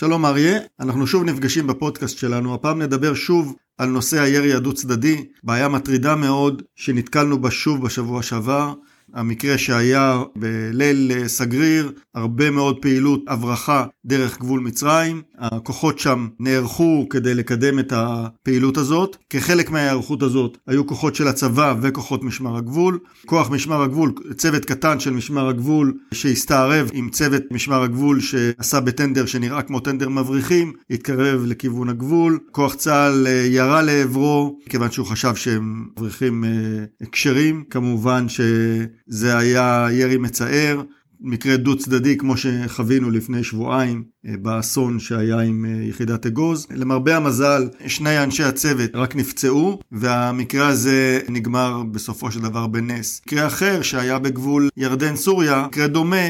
שלום אריה, אנחנו שוב נפגשים בפודקאסט שלנו, הפעם נדבר שוב על נושא הירי הדו צדדי, בעיה מטרידה מאוד שנתקלנו בה שוב בשבוע שעבר, המקרה שהיה בליל סגריר, הרבה מאוד פעילות הברחה דרך גבול מצרים. הכוחות שם נערכו כדי לקדם את הפעילות הזאת. כחלק מההיערכות הזאת היו כוחות של הצבא וכוחות משמר הגבול. כוח משמר הגבול, צוות קטן של משמר הגבול שהסתערב עם צוות משמר הגבול שעשה בטנדר שנראה כמו טנדר מבריחים, התקרב לכיוון הגבול. כוח צה"ל אה, ירה לעברו כיוון שהוא חשב שהם מבריחים אה, כשרים. כמובן ש... זה היה ירי מצער, מקרה דו צדדי כמו שחווינו לפני שבועיים אה, באסון שהיה עם אה, יחידת אגוז. למרבה המזל, שני אנשי הצוות רק נפצעו, והמקרה הזה נגמר בסופו של דבר בנס. מקרה אחר שהיה בגבול ירדן-סוריה, מקרה דומה,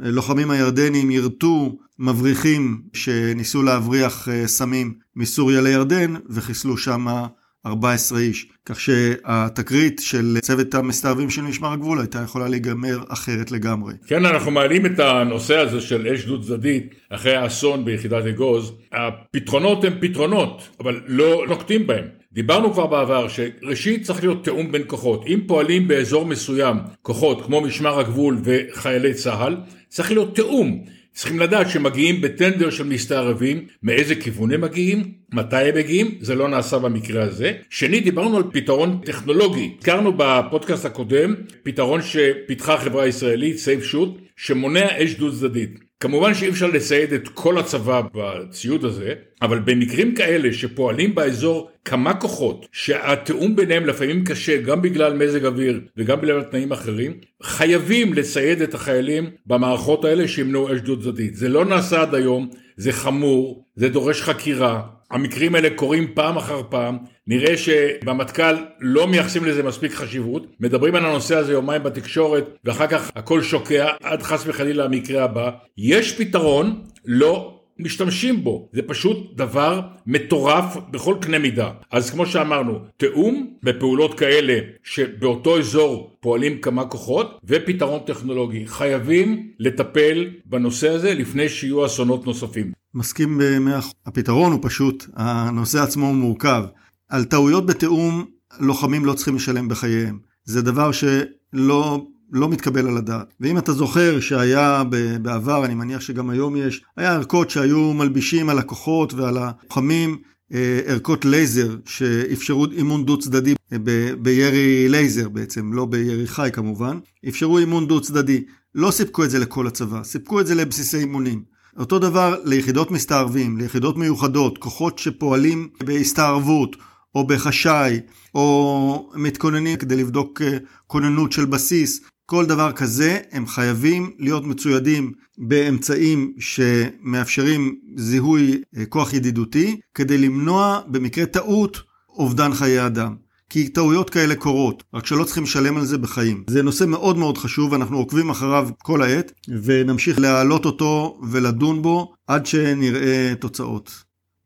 הלוחמים הירדנים ירתו מבריחים שניסו להבריח אה, סמים מסוריה לירדן וחיסלו שמה 14 איש, כך שהתקרית של צוות המסתערבים של משמר הגבול הייתה יכולה להיגמר אחרת לגמרי. כן, אנחנו מעלים את הנושא הזה של אש דו צדדית אחרי האסון ביחידת אגוז. הפתרונות הם פתרונות, אבל לא נוקטים בהם. דיברנו כבר בעבר שראשית צריך להיות תיאום בין כוחות. אם פועלים באזור מסוים כוחות כמו משמר הגבול וחיילי צה"ל, צריך להיות תיאום. צריכים לדעת שמגיעים בטנדר של מסתערבים, מאיזה כיוון הם מגיעים, מתי הם מגיעים, זה לא נעשה במקרה הזה. שנית, דיברנו על פתרון טכנולוגי. הכרנו בפודקאסט הקודם פתרון שפיתחה החברה הישראלית, סייף שוט, שמונע אש דו צדדית. כמובן שאי אפשר לצייד את כל הצבא בציוד הזה, אבל במקרים כאלה שפועלים באזור כמה כוחות, שהתיאום ביניהם לפעמים קשה גם בגלל מזג אוויר וגם בגלל תנאים אחרים, חייבים לצייד את החיילים במערכות האלה שימנעו אש דו צדדית. זה לא נעשה עד היום, זה חמור, זה דורש חקירה, המקרים האלה קורים פעם אחר פעם, נראה שבמטכ"ל לא מייחסים לזה מספיק חשיבות, מדברים על הנושא הזה יומיים בתקשורת ואחר כך הכל שוקע עד חס וחלילה המקרה הבא. יש פתרון, לא משתמשים בו, זה פשוט דבר מטורף בכל קנה מידה. אז כמו שאמרנו, תיאום בפעולות כאלה שבאותו אזור פועלים כמה כוחות ופתרון טכנולוגי. חייבים לטפל בנושא הזה לפני שיהיו אסונות נוספים. מסכים במאה אחוז. הפתרון הוא פשוט, הנושא עצמו הוא מורכב. על טעויות בתיאום לוחמים לא צריכים לשלם בחייהם. זה דבר שלא לא מתקבל על הדעת. ואם אתה זוכר שהיה בעבר, אני מניח שגם היום יש, היה ערכות שהיו מלבישים על הכוחות ועל הלוחמים אה, ערכות לייזר שאפשרו אימון דו צדדי ב- בירי לייזר בעצם, לא בירי חי כמובן, אפשרו אימון דו צדדי. לא סיפקו את זה לכל הצבא, סיפקו את זה לבסיסי אימונים. אותו דבר ליחידות מסתערבים, ליחידות מיוחדות, כוחות שפועלים בהסתערבות או בחשאי, או מתכוננים כדי לבדוק אה, כוננות של בסיס. כל דבר כזה הם חייבים להיות מצוידים באמצעים שמאפשרים זיהוי אה, כוח ידידותי כדי למנוע במקרה טעות אובדן חיי אדם. כי טעויות כאלה קורות, רק שלא צריכים לשלם על זה בחיים. זה נושא מאוד מאוד חשוב, אנחנו עוקבים אחריו כל העת, ונמשיך להעלות אותו ולדון בו עד שנראה תוצאות.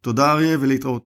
תודה אריה ולהתראות.